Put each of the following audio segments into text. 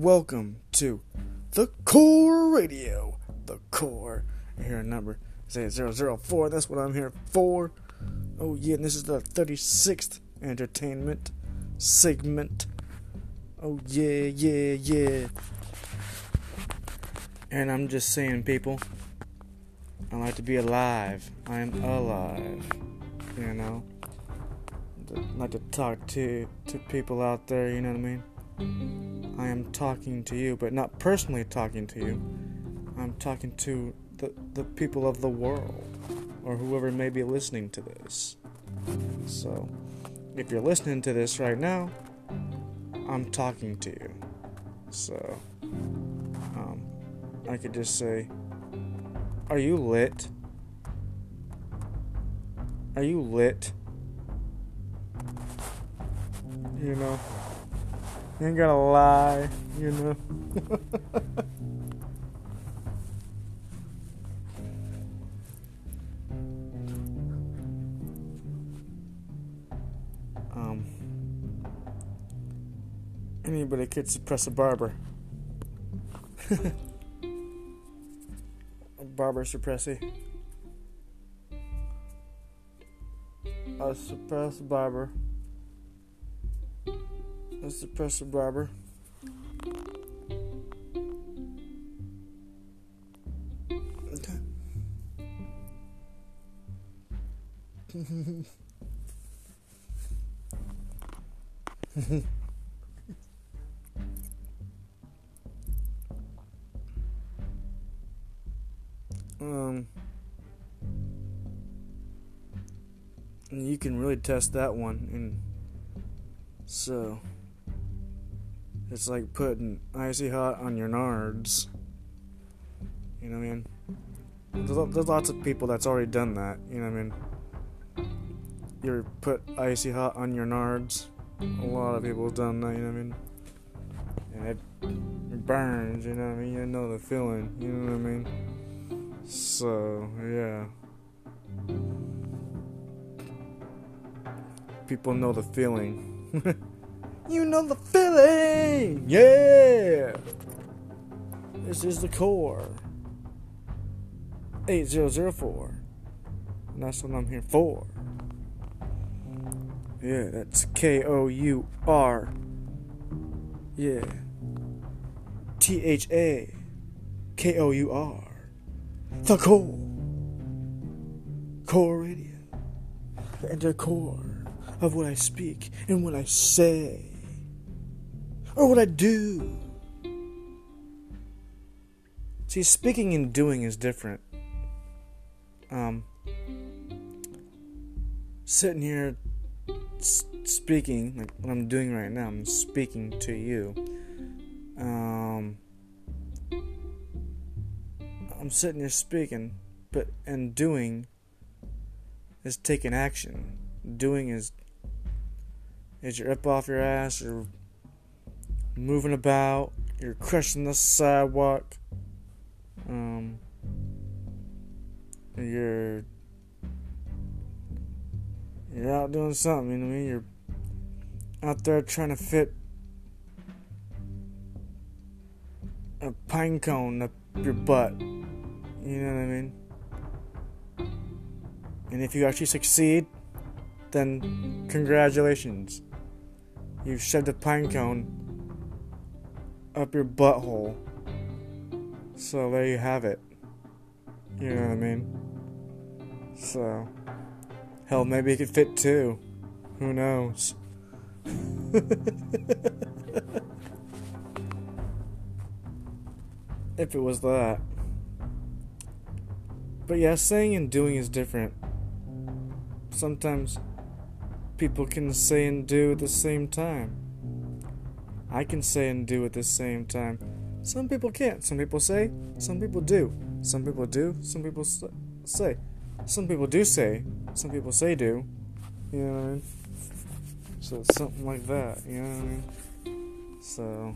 welcome to the Core Radio. The Core. I hear a number. Say 004. That's what I'm here for. Oh, yeah, and this is the 36th entertainment segment. Oh, yeah, yeah, yeah. And I'm just saying, people, I like to be alive. I am alive. You know? I like to talk to, to people out there, you know what I mean? I am talking to you, but not personally talking to you. I'm talking to the, the people of the world, or whoever may be listening to this. So, if you're listening to this right now, I'm talking to you. So, um, I could just say, Are you lit? Are you lit? You know? You ain't gonna lie, you know? um, anybody could suppress a barber. a barber suppressy. A suppressed barber. A suppressor barber. um, you can really test that one, and so it's like putting icy hot on your nards. You know what I mean? There's, there's lots of people that's already done that. You know what I mean? You put icy hot on your nards. A lot of people have done that. You know what I mean? And it, it burns. You know what I mean? You know the feeling. You know what I mean? So yeah. People know the feeling. you know the feeling! Yeah! This is the core. 8004. And that's what I'm here for. Yeah, that's K O U R. Yeah. T H A K O U R. The core. Core radio. And the core of what I speak and what I say. Or what I do. See, speaking and doing is different. Um, sitting here s- speaking, like what I'm doing right now, I'm speaking to you. Um, I'm sitting here speaking, but and doing is taking action. Doing is is you're up off your ass, you're moving about, you're crushing the sidewalk. Um, you're you're out doing something, you know what I mean? You're out there trying to fit a pine cone up your butt. You know what I mean? And if you actually succeed, then congratulations. You've shoved a pine cone up your butthole. So there you have it. You know what I mean? So, hell, maybe it could fit two. Who knows? if it was that. But yeah, saying and doing is different. Sometimes people can say and do at the same time. I can say and do at the same time. Some people can't. Some people say, some people do. Some people do, some people say. Some people do say, some people say do. You know what I mean? So it's something like that, you know what I mean? So.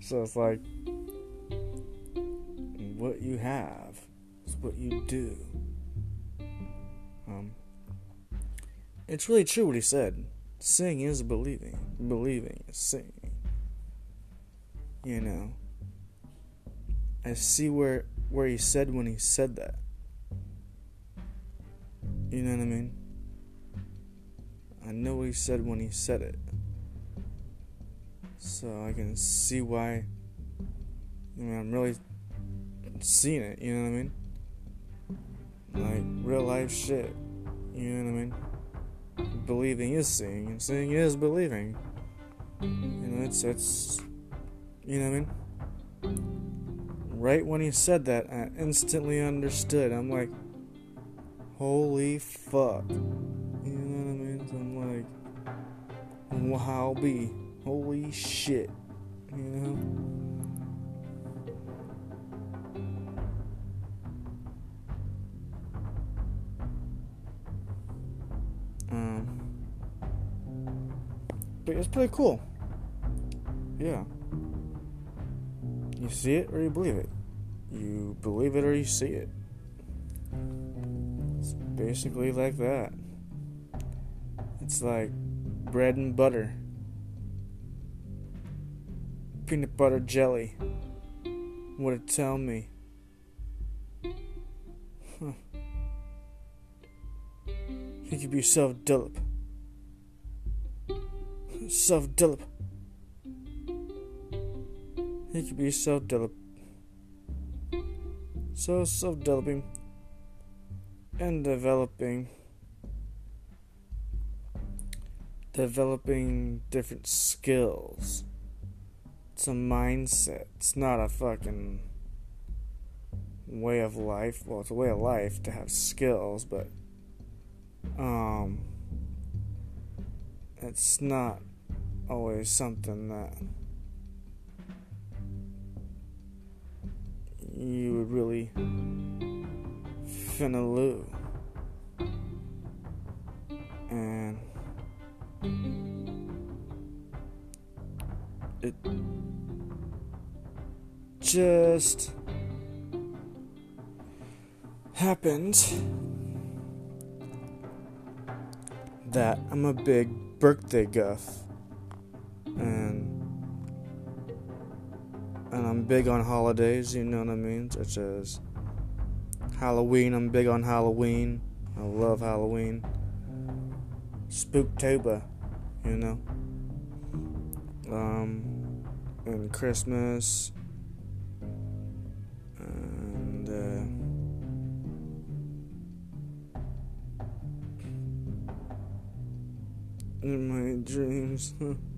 So it's like what you have is what you do. Um, it's really true what he said. Seeing is believing. Believing is seeing. You know. I see where where he said when he said that. You know what I mean? I know what he said when he said it. So I can see why I mean, I'm really seeing it, you know what I mean? Like real life shit. You know what I mean? believing is seeing, and seeing is believing. You know, it's it's you know what I mean? Right when he said that, I instantly understood. I'm like, holy fuck. You know what I mean? So I'm like, wow, be holy shit. You know? It's pretty cool. Yeah. You see it or you believe it. You believe it or you see it. It's basically like that. It's like bread and butter, peanut butter jelly. What it tell me? Huh. You could be self-developed self develop. He could be self develop. So self developing and developing. Developing different skills. It's a mindset. It's not a fucking way of life. Well, it's a way of life to have skills, but um it's not always something that you would really finna lose. And it just happened that I'm a big birthday guff big on holidays, you know what I mean, such as Halloween. I'm big on Halloween. I love Halloween. Spooktober, you know. Um, and Christmas, and uh, in my dreams.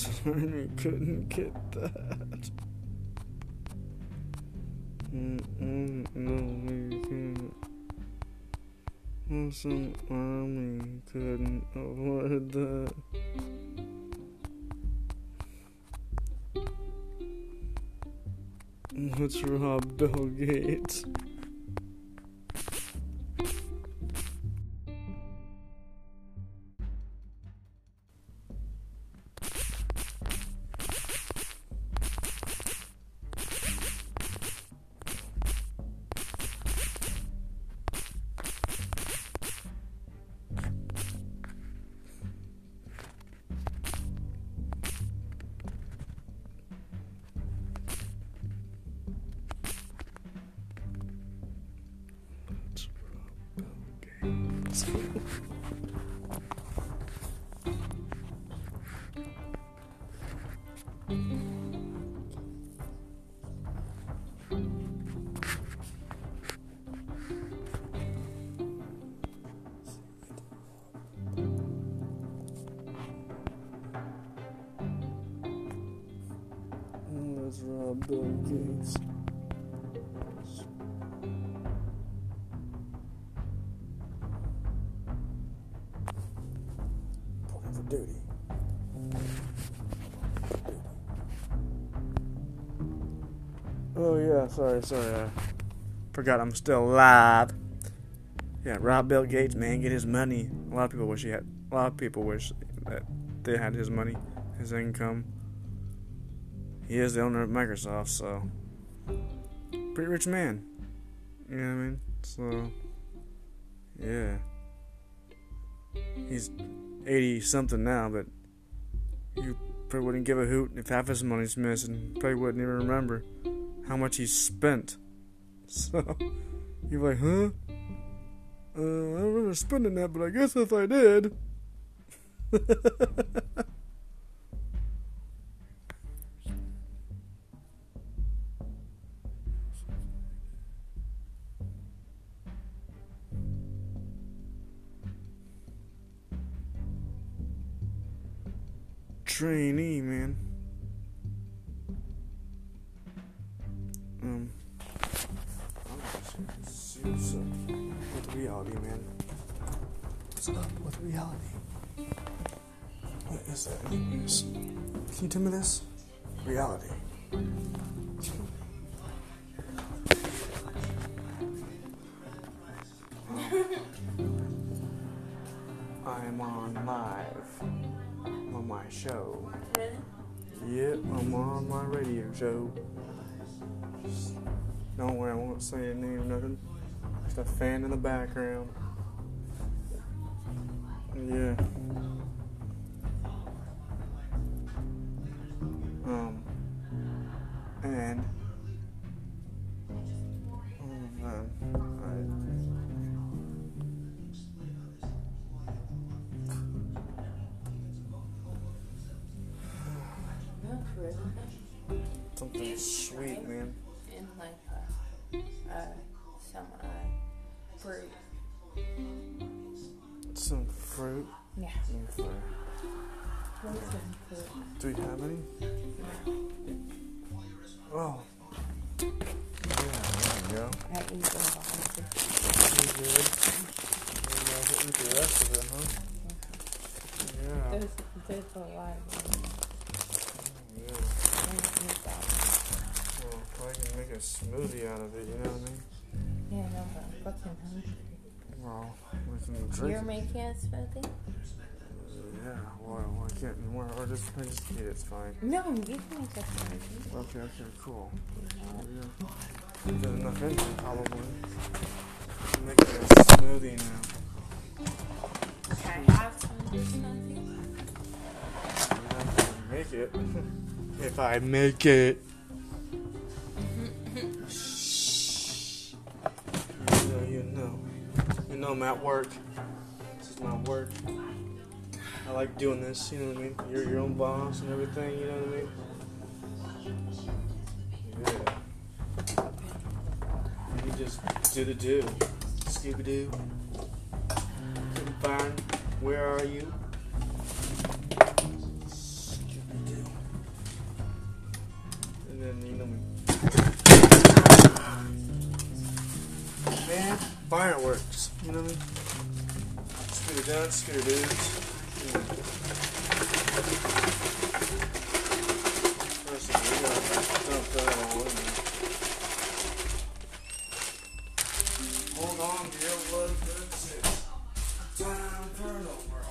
Sorry, couldn't get that. Mm-mm, no, we can't. Some army couldn't avoid that. Let's rob Bill Gates. Sorry, sorry. I forgot I'm still alive. Yeah, rob Bill Gates, man, get his money. A lot of people wish he had. A lot of people wish that they had his money, his income. He is the owner of Microsoft, so pretty rich man. You know what I mean? So yeah, he's eighty something now, but you probably wouldn't give a hoot if half his money's missing. Probably wouldn't even remember how much he spent. So you're like, huh? Uh, I don't remember spending that, but I guess if I did. Don't worry, I won't say your name, or nothing. Just a fan in the background. Yeah. Um. And. Oh man. I, something sweet, man. In like uh, some uh, fruit. Some fruit. Yeah. Okay. Fruit. Do we have any? Oh. Yeah, there we go. I eat them all. You good? And now hit with the rest of it, huh? Yeah. There's, there's a lot of them. Yeah. I don't eat that. Well, if I can make a smoothie out of it, you know what I mean? Yeah, no, but I'm fucking hungry. Well, we can drink You're it. making a smoothie? Yeah, well, why can't or, or just, I just eat it, it's fine. No, you can make a smoothie. Okay, okay, cool. Yeah. There's enough in here, probably. I'm making a smoothie now. Can I have some smoothie? Yeah, if I make it. if I make it. you know. You know I'm at work. This is my work. I like doing this, you know what I mean? You're your own boss and everything, you know what I mean? Yeah. You just do the do. Scooby Doo. Couldn't find. Where are you? Scooby Doo. And then, you know, fireworks. You know what I mean? Scooter guns, scooter dudes. In. Hold on your blood good six. Time for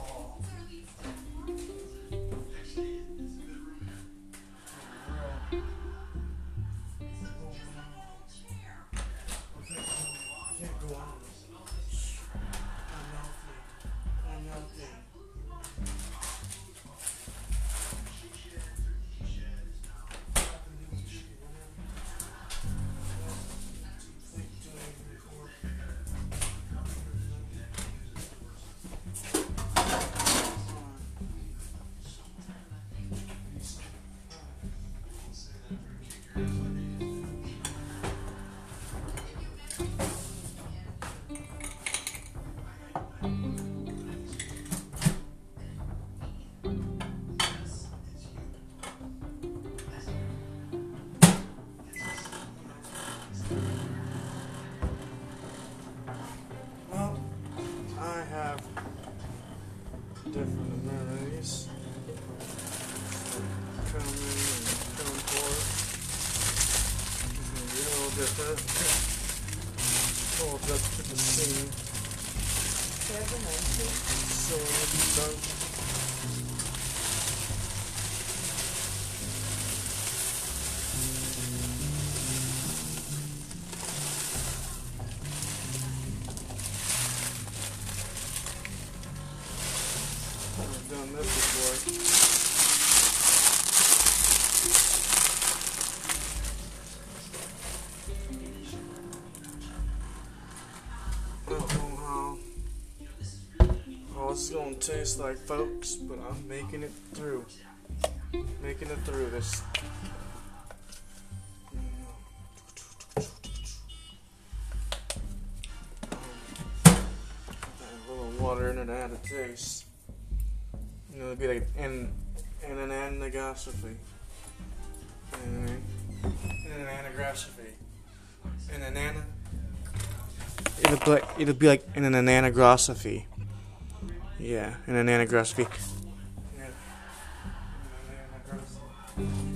gonna taste like, folks, but I'm making it through. Making it through this. Um, put a little water in it to add a taste. Know, it'll be like an an an anagostrophe. You know what I mean? An. An anana. It'll be like, it'll be like in an ananography. Yeah, in an ananography. Yeah. It's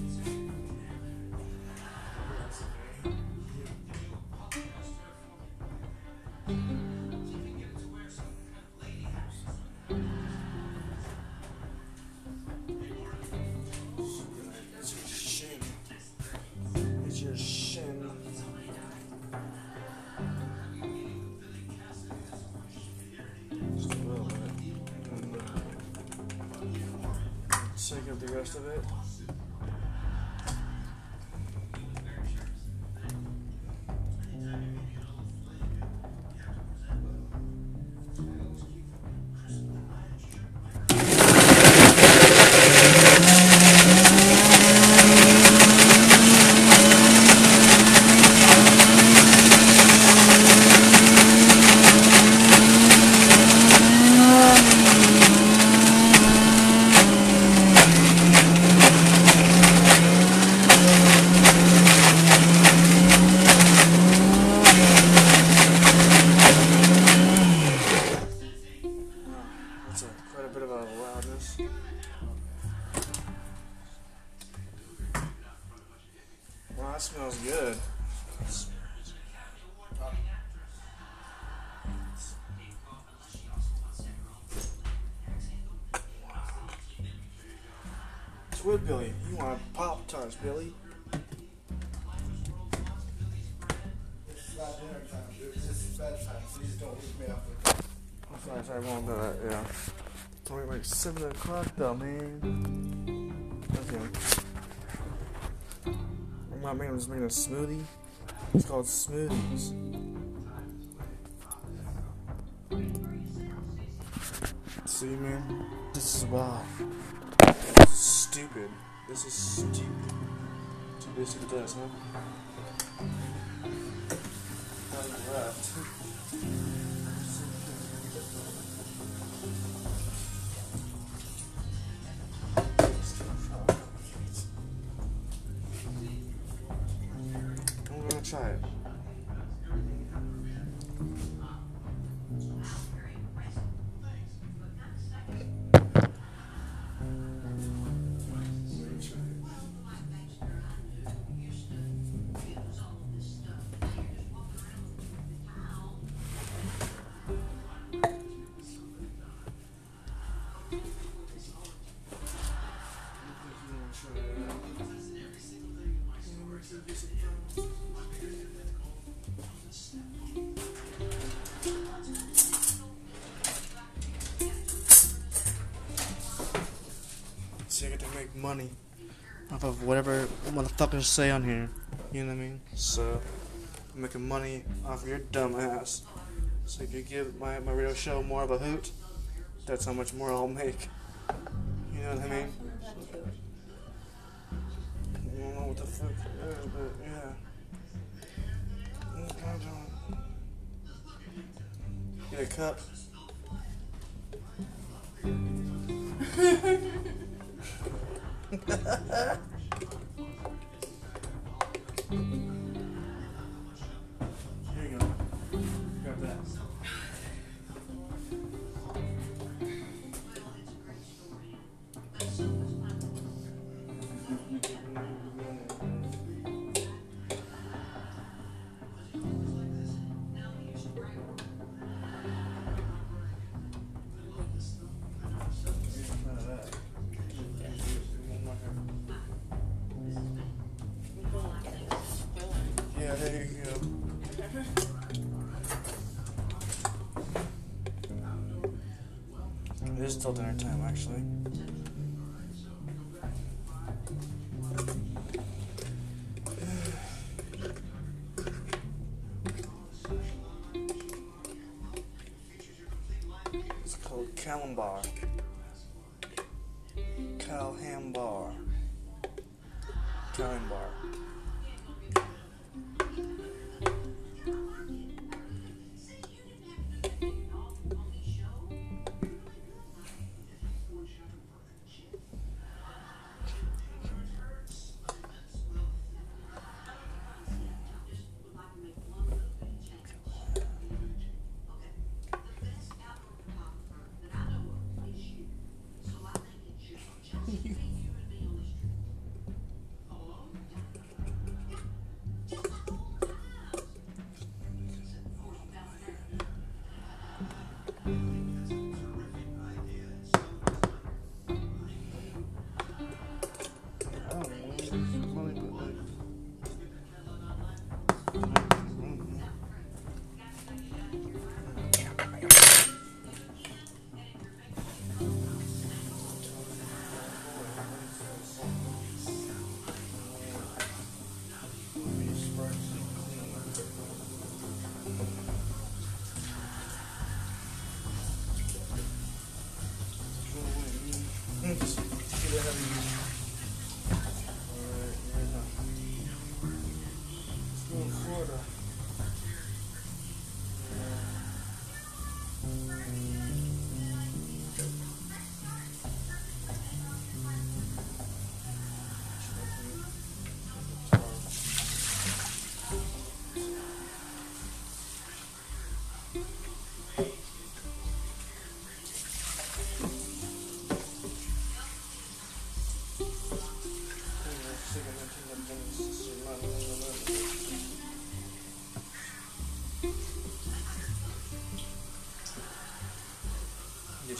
It's wood, Billy. You want Pop Tarts, Billy? It's not dinner time, dude. Is bedtime. Please don't wake me up with. I'm sorry, sorry, I won't do that, yeah. It's only like 7 o'clock though, man. Okay. My man was making a smoothie. It's called smoothies. See, man? This is wild. Stupid. This is stupid. Too busy for this, huh? Whatever motherfuckers say on here. You know what I mean? So, I'm making money off your dumb ass. So if you give my, my radio show more of a hoot, that's how much more I'll make. You know what I mean? I don't know what the fuck is, but yeah. Get a cup. Here you still dinner time, actually. It's called Calambar.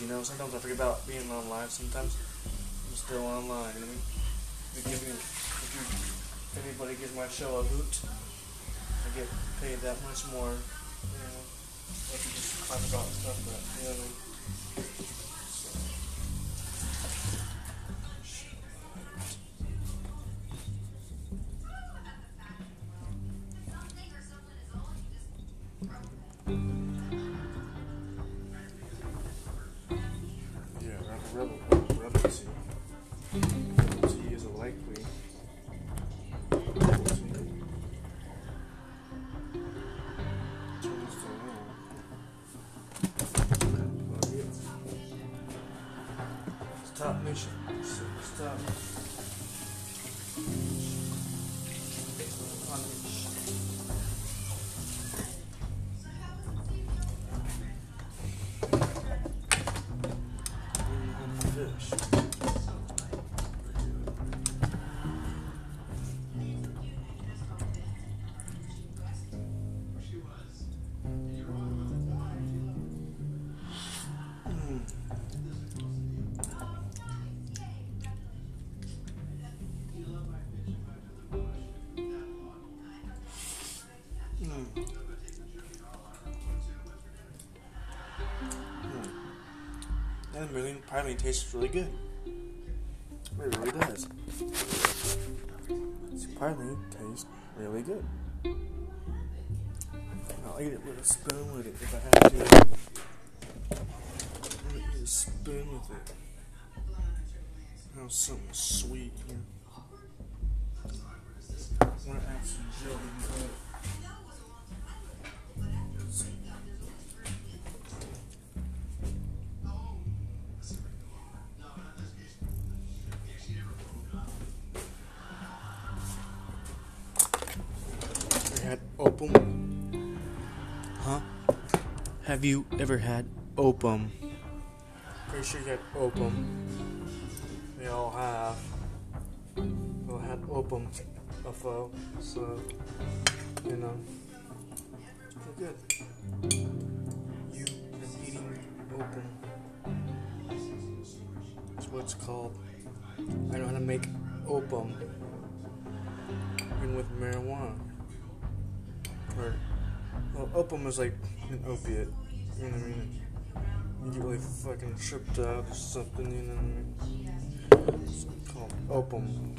You know sometimes I forget about being on live sometimes? I'm still online, you know what I mean? If, you if, anybody gives my show a hoot, I get paid that much more, you know, if you just talk about stuff that, you know what I mean? That million probably tastes really good. It really does. Surprisingly, tastes really good. I'll eat it with a spoon with it if I have to. Gonna eat a spoon with it. Have something sweet here. Have you ever had opum? Pretty sure you had opum. We all have. We all had opum before, so you know. It's good. You been eating opum. That's what it's called. I know how to make opum. Even with marijuana. Or, well, opium is like an opiate. You know what I mean? You really fucking tripped out or something, you know what I mean? It's called opium.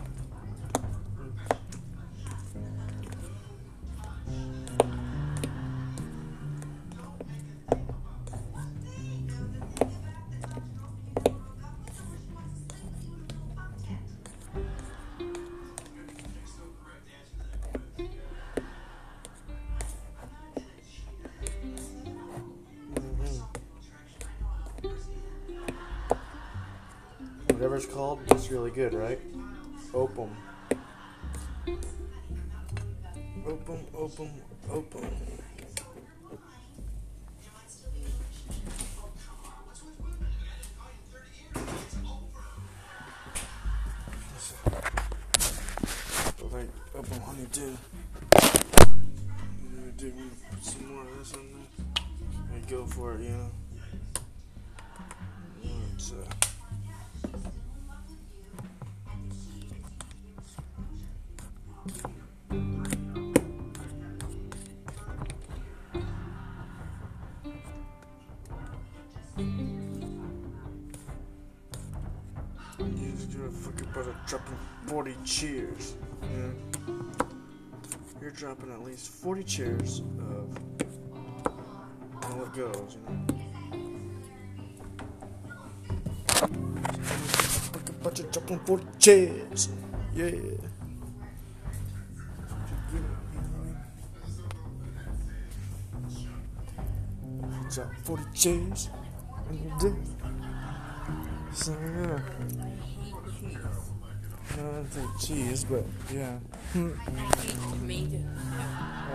Good, right? Brother dropping 40 cheers. Yeah. You're dropping at least 40 cheers of all it goes, you know. Bunch of dropping 40 cheers. Yeah. Drop 40 cheers. And you do. So, yeah. No, I don't think cheese, but yeah. I hate tomato.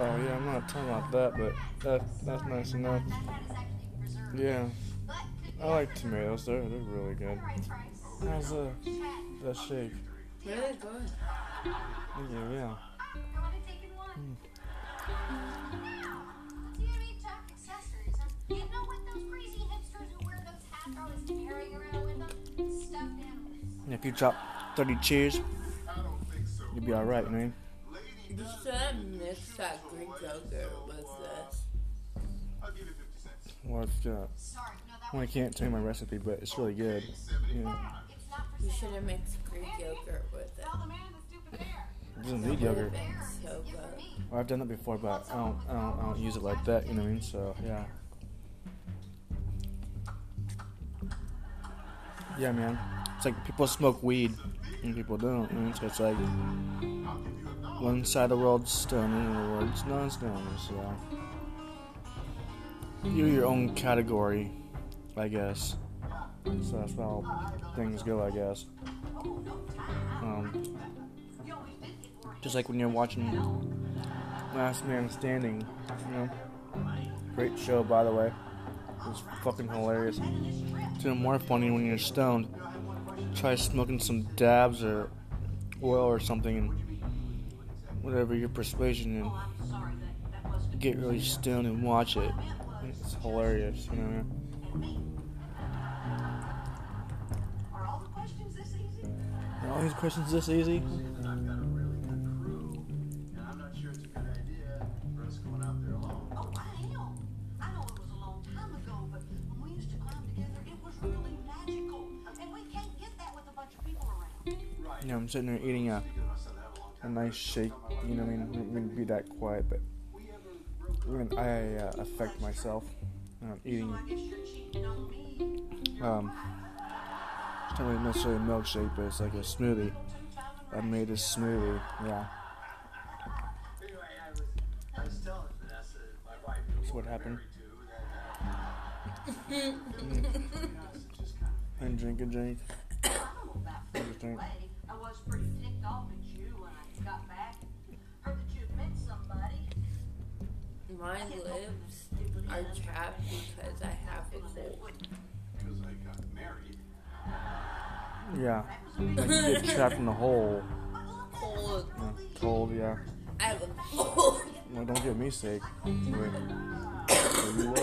Oh yeah, I'm not talking about that, but that that's nice enough. Yeah, I like tomatoes. They're they're really good. How's uh that shake? Really good. Yeah, yeah. You And if you drop 30 cheers, you'll be alright. You should have mixed that Greek yogurt with this. What's that? Sorry, no, that Well, I can't tell you my recipe, but it's really good. Yeah. it's not for You should have mixed Greek yogurt with it. the man in the stupid. It doesn't need yogurt. So. Well, I've done that before, but I don't, I don't, I don't use it like that. You know what I mean? So yeah. Yeah, man. It's like people smoke weed and people don't. So it's like one side of the world's stoned, and the world's non-stoners. So you're your own category, I guess. So that's how things go, I guess. Um, just like when you're watching Last Man Standing, you know. Great show, by the way. Was fucking hilarious. It's even more funny when you're stoned. Try smoking some dabs or oil or something and whatever your persuasion and get really stoned and watch it. It's hilarious, you know. Are all these questions this easy? You know, I'm sitting there eating a a nice shake. You know, I mean, I don't be that quiet, but I, mean, I uh, affect myself. when I'm eating. Um, it's not really necessarily a milkshake, but it's like a smoothie. I made a smoothie. Yeah. That's what happened. and drink a drink. Drink a drink. I was pretty ticked off at you when I got back. Heard that you had met somebody. My lips are chapped because I have a cold. Yeah. Like you get trapped in the hole. Cold. Yeah, cold, yeah. I have a cold. Well, don't get me sick. Wait. Where you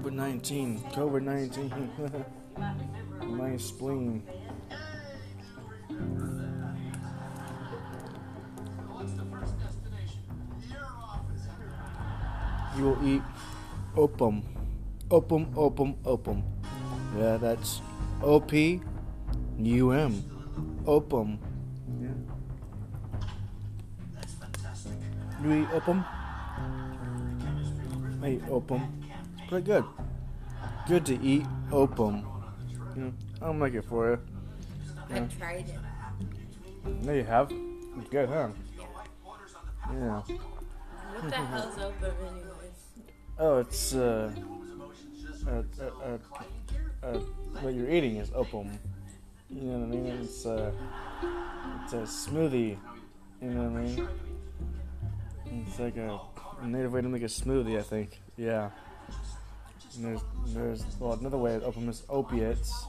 COVID 19. COVID 19. you might remember My spleen. You will eat opum. Opum, opum, opum. Yeah, that's O P U M. Opum. Yeah. That's fantastic. You eat opum? I eat opum. Pretty good. Good to eat opum. You know, I'll make it for you. I've tried it. No, you have. It's good, huh? Yeah. What the hell's open anyways? Oh, it's uh, uh, uh, uh, uh, what you're eating is opum. You know what I mean? It's uh, it's a smoothie. You know what I mean? It's like a native way to make a smoothie, I think. Yeah. And there's, there's, well, another way of opum is opiates,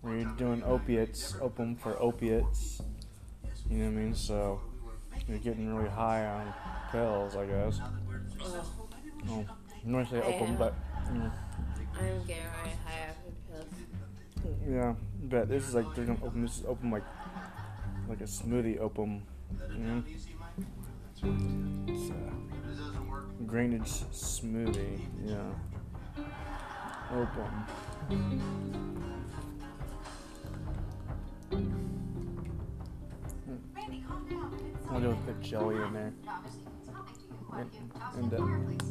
where you're doing opiates, opum for opiates. You know what I mean? So you're getting really high on pills, I guess. Ugh, Oh, I'm not say opum, but mm, I'm getting really high after pills. yeah, but this is like drinking opum. This is opum like like a smoothie opum. You know? It's a grainage smoothie. Yeah, opum. Randy, calm down. It's I'll do a bit jelly in there. obviously it's nothing to you. Why And, don't you toss and it in the fireplace?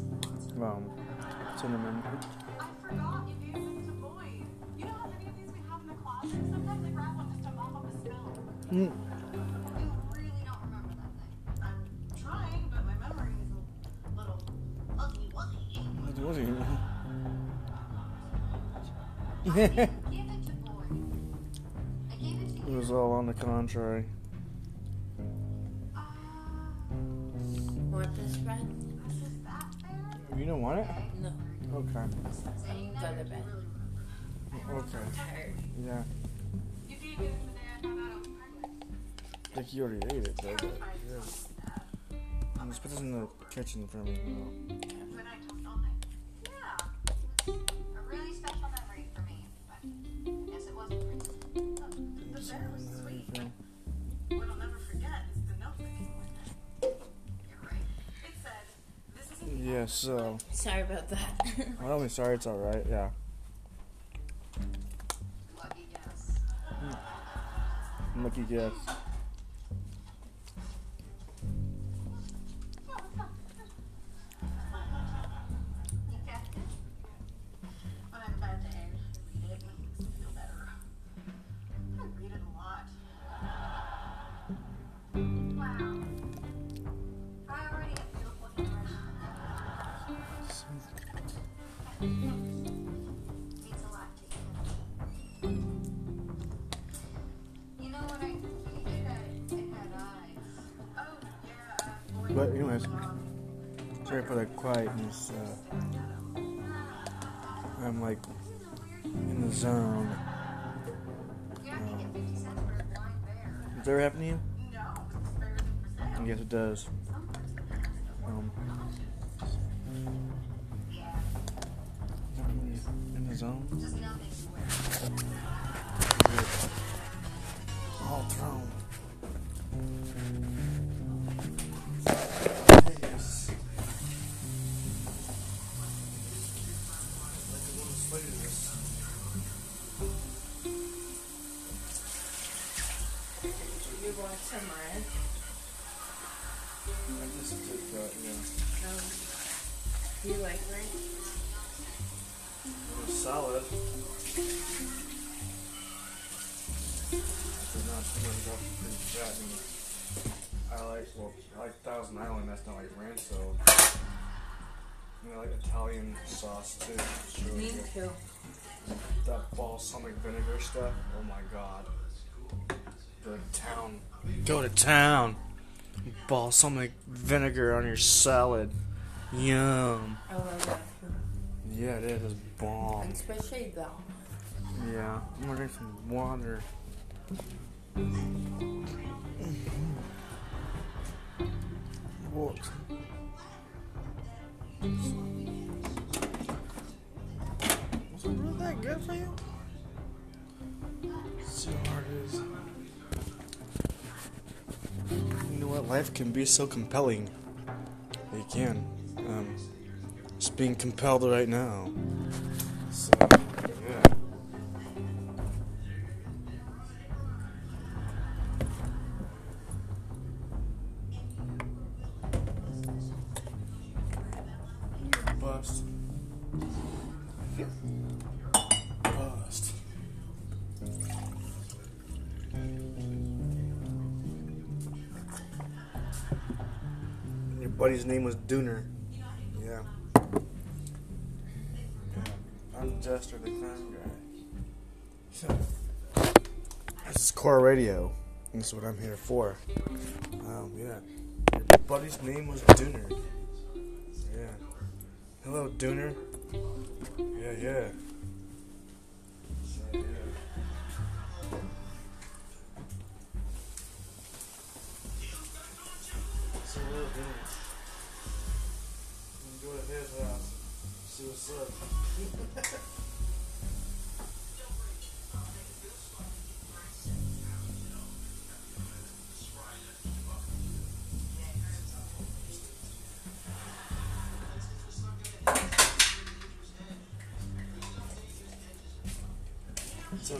um, cinnamon. I forgot you gave them to boys. You know how many of these we have in the closet? Sometimes I grab one just to mop up a spill. Mm. You really don't remember that thing. I'm trying, but my memory is a little ugly you. was all on the contrary. Want this bread? is that fair? You don't want it? No. Okay. I'm to bed. Okay. Tired. Yeah. You did get it the day I found out I was pregnant. I think you already ate it, though. Yeah. Let's put this in the kitchen for me. Yeah, so. Sorry about that. Well, I'm sorry, it's alright, yeah. Lucky guess. Lucky guess. Quietness. Uh, I'm like in the zone. Yeah, I can get 50 cents for a blind bear. Does that ever happen to you? no, this bear isn't for sale. Yes, it does. And I like, well, I like Thousand Island. That's not like ranch, so. And I like Italian sauce too. It's really Me good. too. That balsamic vinegar stuff. Oh my god. Go to town. Go to town. Balsamic vinegar on your salad. Yum. I love that too. Yeah, it is. It's bomb. And especially that. Yeah, I'm gonna drink some water. What? Was it really that good for you? So hard it is. You know what? Life can be so compelling. It can. Um, just being compelled right now. So, yeah. Bust. Bust. Your buddy's name was Dooner. Radio. is what I'm here for. Um, yeah. Your buddy's name was Dooner. Yeah. Hello, Dooner. Yeah, yeah. So, yeah. So, hello, Dooner. I'm going to his house. See what's up.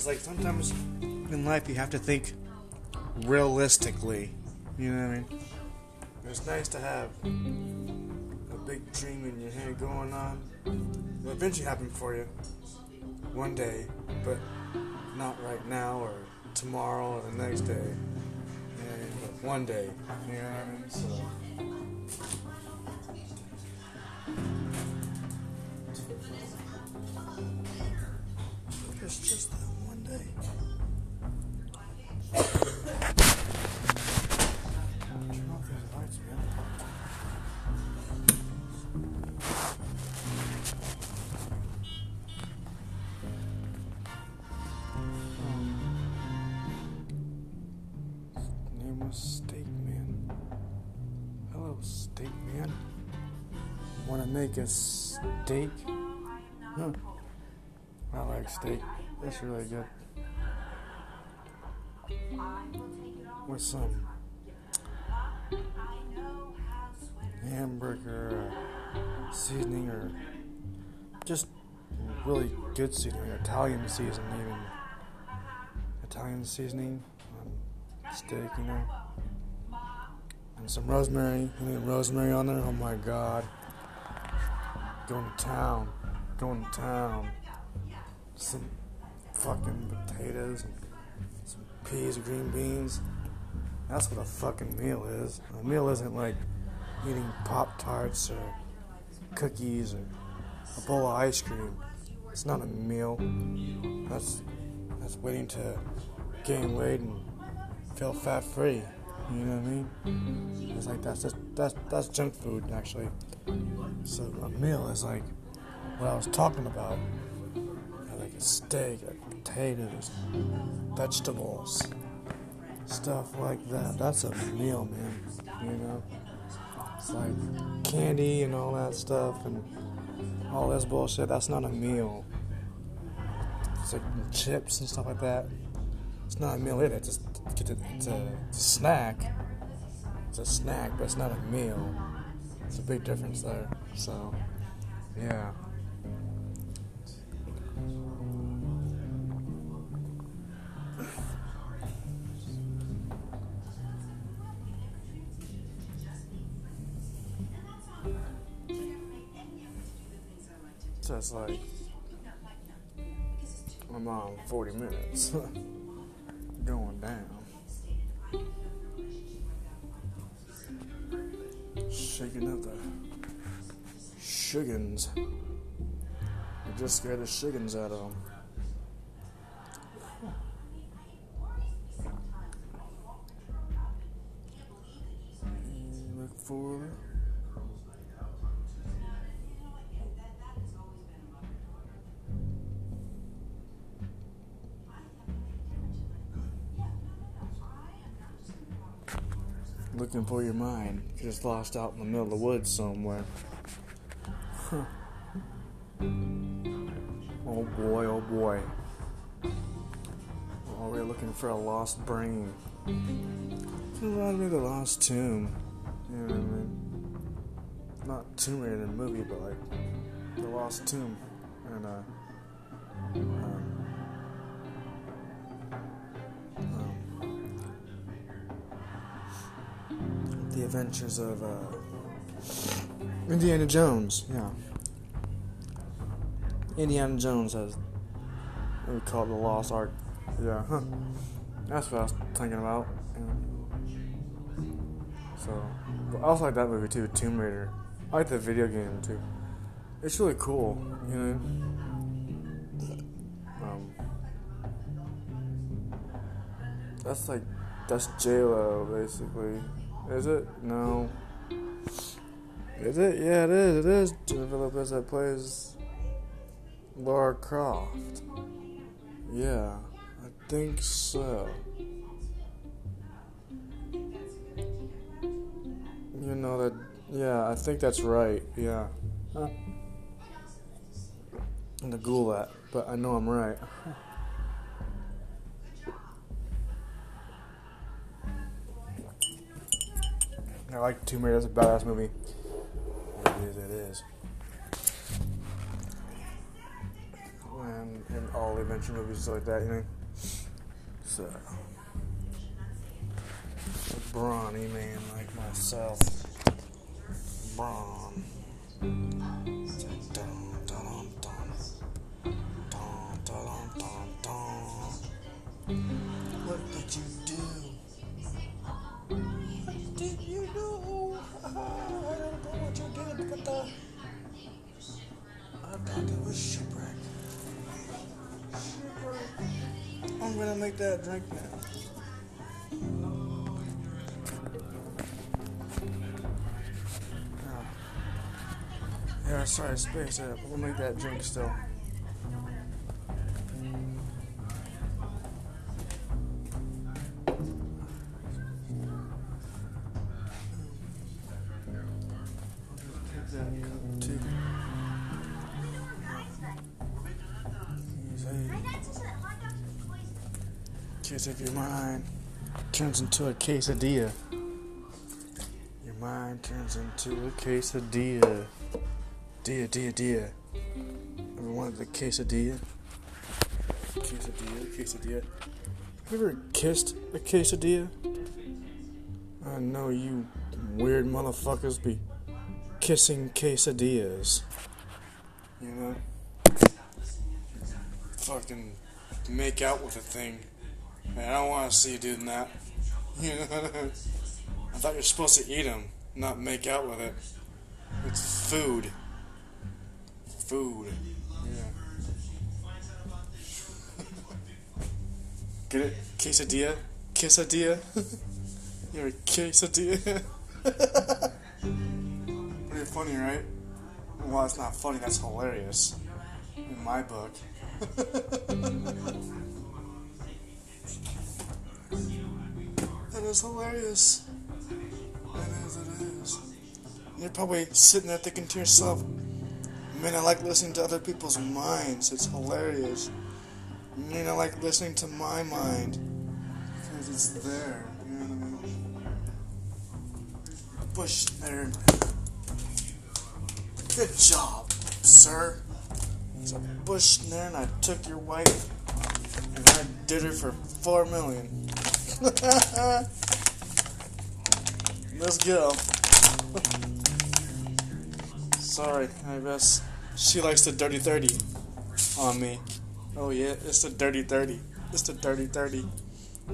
it's like sometimes in life you have to think realistically. You know what I mean? It's nice to have a big dream in your head going on. It'll eventually happen for you one day, but not right now or tomorrow or the next day. You know I mean? One day. You know what I mean? So. Steak? I like steak. That's really good. With some hamburger seasoning or just really good seasoning, Italian seasoning even. Italian seasoning on steak, you know. And some rosemary. You need rosemary on there. Oh my god. Going to town. Going to town some fucking potatoes and some peas green beans. That's what a fucking meal is. A meal isn't like eating Pop Tarts or cookies or a bowl of ice cream. It's not a meal. That's that's waiting to gain weight and feel fat free. You know what I mean? It's like that's just that's that's junk food actually. So a meal is like what I was talking about like a steak, like potatoes, vegetables, stuff like that. That's a meal, man. You know, it's like candy and all that stuff and all this bullshit. That's not a meal. It's like chips and stuff like that. It's not a meal either. It's, just, it's, a, it's a snack. It's a snack, but it's not a meal. It's a big difference there. So, yeah. that's like I'm on 40 minutes. Going down. Shaking up the shiggins. You just scared the shiggins out of them. Look for looking for your mind. Just lost out in the middle of the woods somewhere. Huh. Oh boy, oh boy. Oh, we're looking for a lost brain. It reminds me of the Lost Tomb. You know what I mean? Not Tomb Raider the movie, but like the Lost Tomb. And uh, um, um, the Adventures of uh, Indiana Jones. Yeah. Indiana Jones has we call it the Lost Ark. Yeah, huh. That's what I was thinking about. Yeah. So, but I also like that movie too, Tomb Raider. I like the video game too. It's really cool, you know. Um, that's like that's J Lo basically. Is it? No. Is it? Yeah, it is. It is Jennifer Lopez that plays Laura Croft. Yeah, I think so. You know that? Yeah, I think that's right. Yeah. Huh. I'm gonna Google that, but I know I'm right. I like Tomb Raider. That's a badass movie. It is. And, and all adventure movies like that, you know. So, a brawny man like myself, brawn. Make that drink now. Oh. Yeah, sorry, space it. We'll make that drink still. Of your mind turns into a quesadilla. Your mind turns into a quesadilla. Dia, dia, dia. Ever wanted a quesadilla? Quesadilla, quesadilla. Have you ever kissed a quesadilla? I know you weird motherfuckers be kissing quesadillas. You know? Fucking make out with a thing. Man, I don't want to see you doing that. I thought you're supposed to eat them, not make out with it. It's food. Food. Yeah. Get it? Quesadilla? Quesadilla? You're a quesadilla? Pretty funny, right? Well, it's not funny, that's hilarious. In my book. Is hilarious. It is, it is. You're probably sitting there thinking to yourself, man, I like listening to other people's minds. It's hilarious. Man, I like listening to my mind. Because it's there. You know what I mean? Bush nerd. Good job, sir. Bush nerd, and I took your wife, and I did her for four million. Let's go. Sorry, I guess She likes the dirty 30 on me. Oh yeah, it's the dirty 30. It's the dirty 30.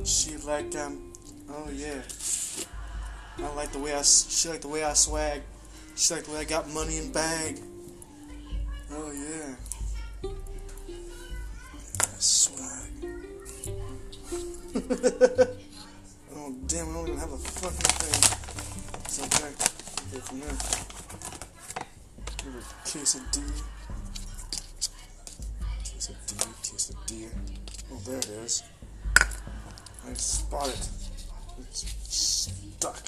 She like um oh yeah. I like the way I she like the way I swag. She like the way I got money in bag. Oh yeah. Swag. damn, I don't even have a fucking thing. It's okay. Go from there. Give a quesadilla. Quesadilla, quesadilla. Oh, there it is. I spot it. It's stuck.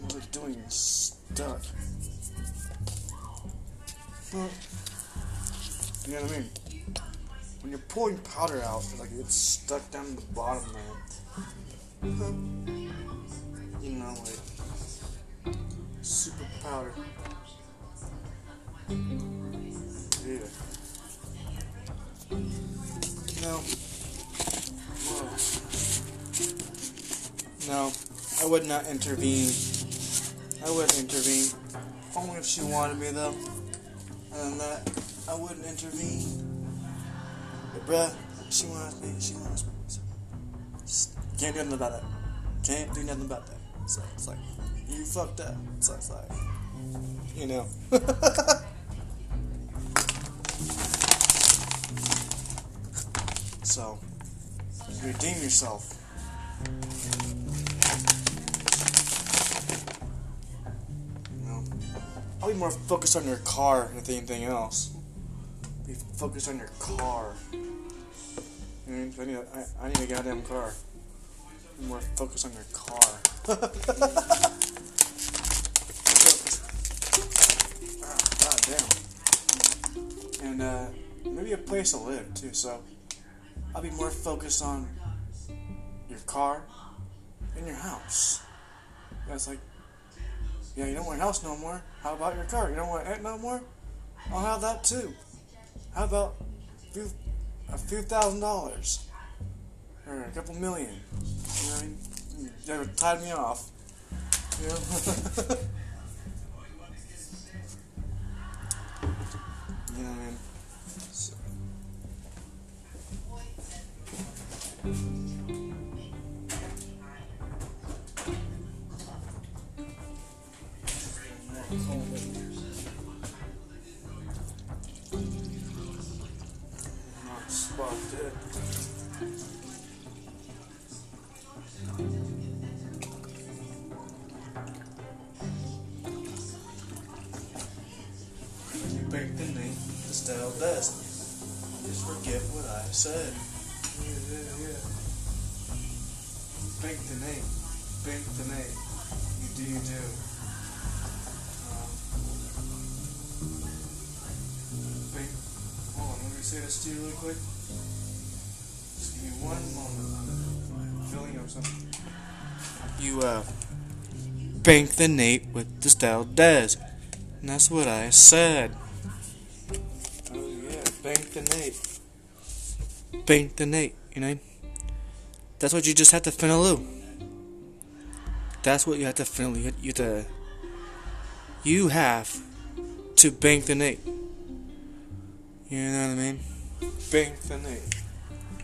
What are we doing? Stuck. Well, you know what I mean? When you're pulling powder out, like it's stuck down the bottom there. You know, like super powder. Yeah. No. No, I would not intervene. I wouldn't intervene. Only if she wanted me, though. Than that, I wouldn't intervene. Bruh, she wants me. She wants me. So, can't do nothing about that. Can't do nothing about that. So it's like, you fucked up. So it's like, you know. so, redeem yourself. I'll be more focused on your car than anything else. Be focused on your car. I, need a, I, I need a goddamn car. Be more focused on your car. God damn. And uh, maybe a place to live too. So I'll be more focused on your car and your house. That's like, yeah, you don't want house no more. How about your car? You don't want it no more? I'll have that too. How about few, a few thousand dollars? Or a couple million? You know I mean? You ever tied me off. You know? you know what I mean? So. I said. Yeah, yeah, yeah. Bank the name. Bank the name. You do, you do. Um, bank. Hold on, let me say this to you really quick. Just give me one moment. I'm something. You, uh, bank the Nate with the style Des. And that's what I said. Oh yeah, bank the Nate. Bank the Nate, you know? That's what you just have to finaloo. That's what you have to finally you have to you have to bank the Nate. You know what I mean? Bank the Nate.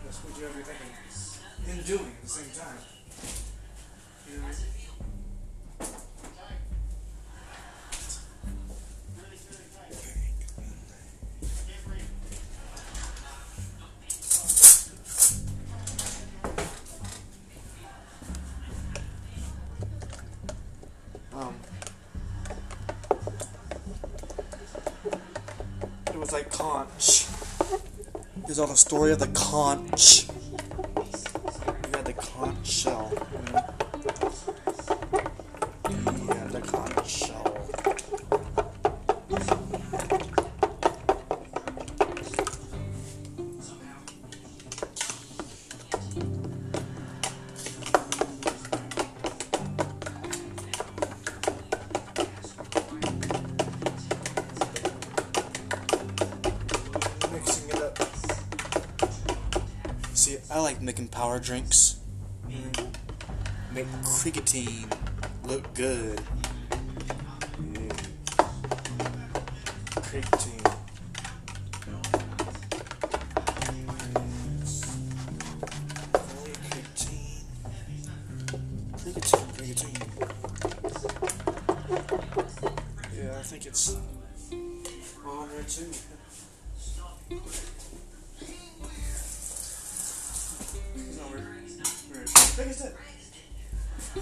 That's what you have to be thinking and doing at the same time. Conch. There's all the story of the conch. You had the conch shell. Making power drinks. Mm-hmm. Make cricketine look good. Mm-hmm. Yeah. Creatine. Yeah, I think it's on there too.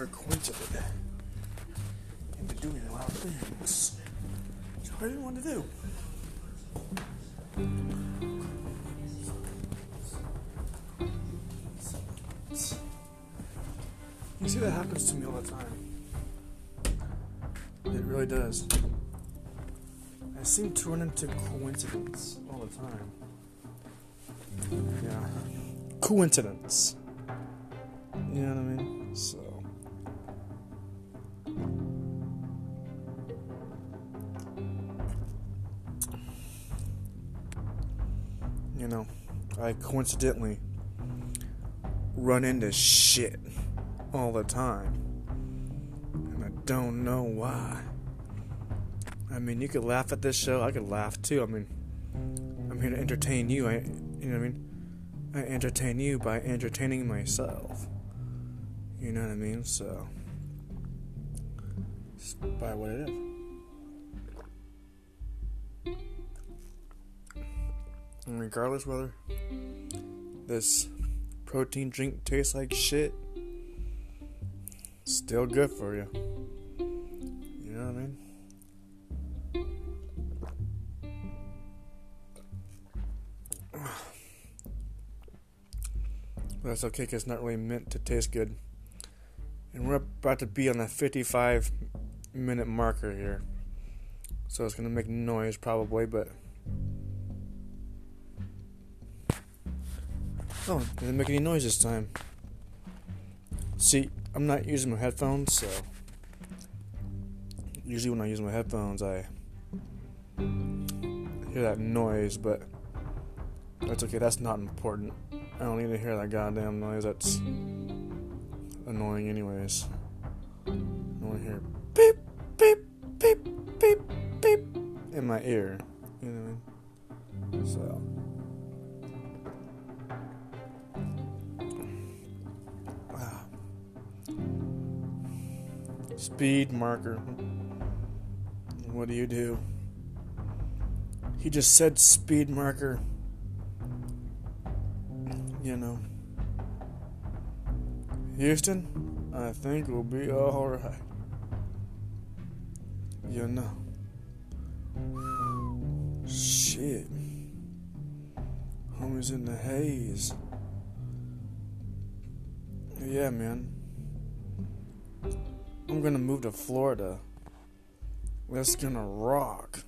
You're a coincidence into doing a lot of things. Which I didn't want to do. You see, that happens to me all the time. It really does. I seem to run into coincidence all the time. Yeah. Coincidence. I coincidentally run into shit all the time. And I don't know why. I mean, you could laugh at this show, I could laugh too. I mean, I'm here to entertain you. I, you know what I mean? I entertain you by entertaining myself. You know what I mean? So, it's by what it is. And regardless whether this protein drink tastes like shit, still good for you. You know what I mean? That's okay, 'cause it's not really meant to taste good. And we're about to be on the 55 minute marker here. So it's gonna make noise probably, but. Oh, didn't make any noise this time. See, I'm not using my headphones, so. Usually when I use my headphones, I hear that noise, but that's okay, that's not important. I don't need to hear that goddamn noise. That's annoying, anyways. I want to hear beep, beep, beep, beep, beep in my ear. You know what I mean? So. Speed marker. What do you do? He just said speed marker you know. Houston, I think we'll be alright. You know. Shit. Homie's in the haze. Yeah, man. I'm gonna move to Florida. It's gonna rock.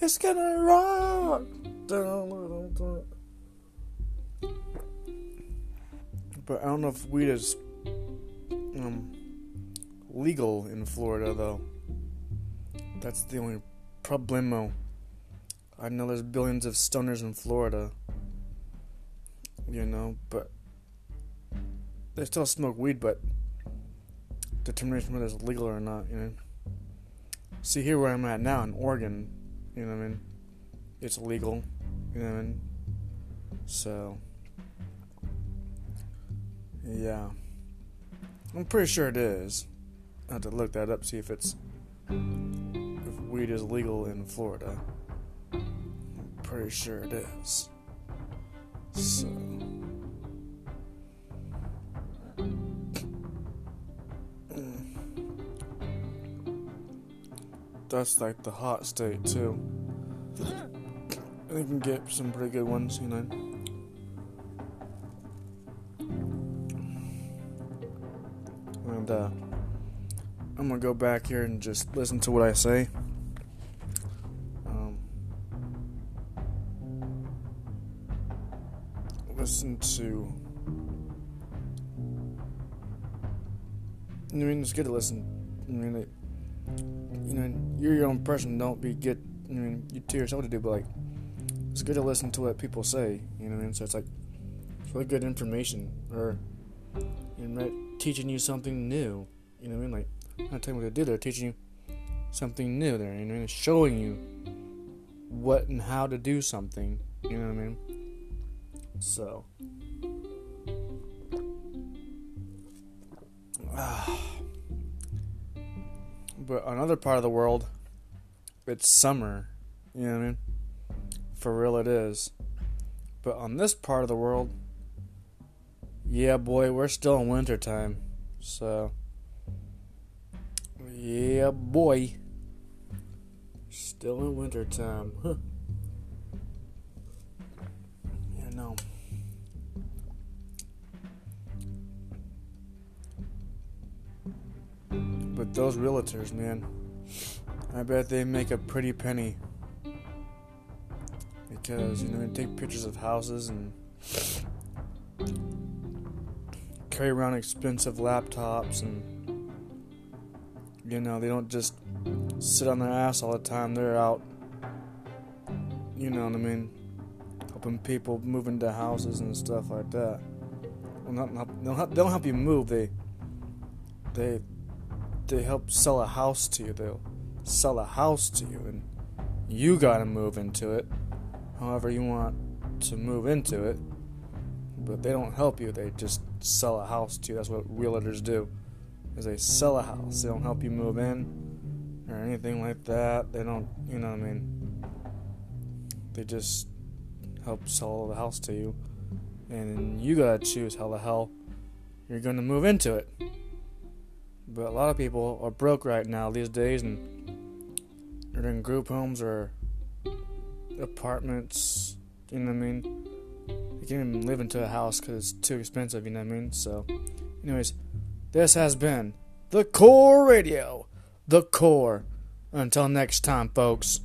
It's gonna rock. But I don't know if weed is um, legal in Florida, though. That's the only problemo. I know there's billions of stoners in Florida, you know, but they still smoke weed, but determination whether it's legal or not, you know. See, here where I'm at now in Oregon, you know what I mean? It's legal, you know what I mean? So. Yeah. I'm pretty sure it is. I have to look that up, see if it's. if weed is legal in Florida. I'm pretty sure it is. So. that's like the hot state too. They can get some pretty good ones, you know. And uh, I'm gonna go back here and just listen to what I say. Um, listen to. I mean, it's good to listen own person. Don't be get. I mean, you to yourself to do, but like, it's good to listen to what people say. You know what I mean? So it's like, it's really good information, or you know, teaching you something new. You know what I mean? Like, not telling you what to do. They're teaching you something new. There, you know, and showing you what and how to do something. You know what I mean? So. but another part of the world, it's summer. You know what I mean? For real, it is. But on this part of the world, yeah, boy, we're still in winter time. So, yeah, boy, still in winter time. Huh. Yeah, no. But those realtors, man, I bet they make a pretty penny. Because, you know, they take pictures of houses and carry around expensive laptops and, you know, they don't just sit on their ass all the time. They're out, you know what I mean, helping people move into houses and stuff like that. Well, not, not, they, don't help, they don't help you move. They they they help sell a house to you. They'll sell a house to you, and you gotta move into it. However you want to move into it, but they don't help you. They just sell a house to you. That's what realtors do. Is they sell a house. They don't help you move in or anything like that. They don't, you know what I mean? They just help sell the house to you. And you gotta choose how the hell you're gonna move into it. But a lot of people are broke right now these days and they're in group homes or apartments, you know what I mean? You can't even live into a house because it's too expensive, you know what I mean? So, anyways, this has been the Core Radio. The Core. Until next time, folks.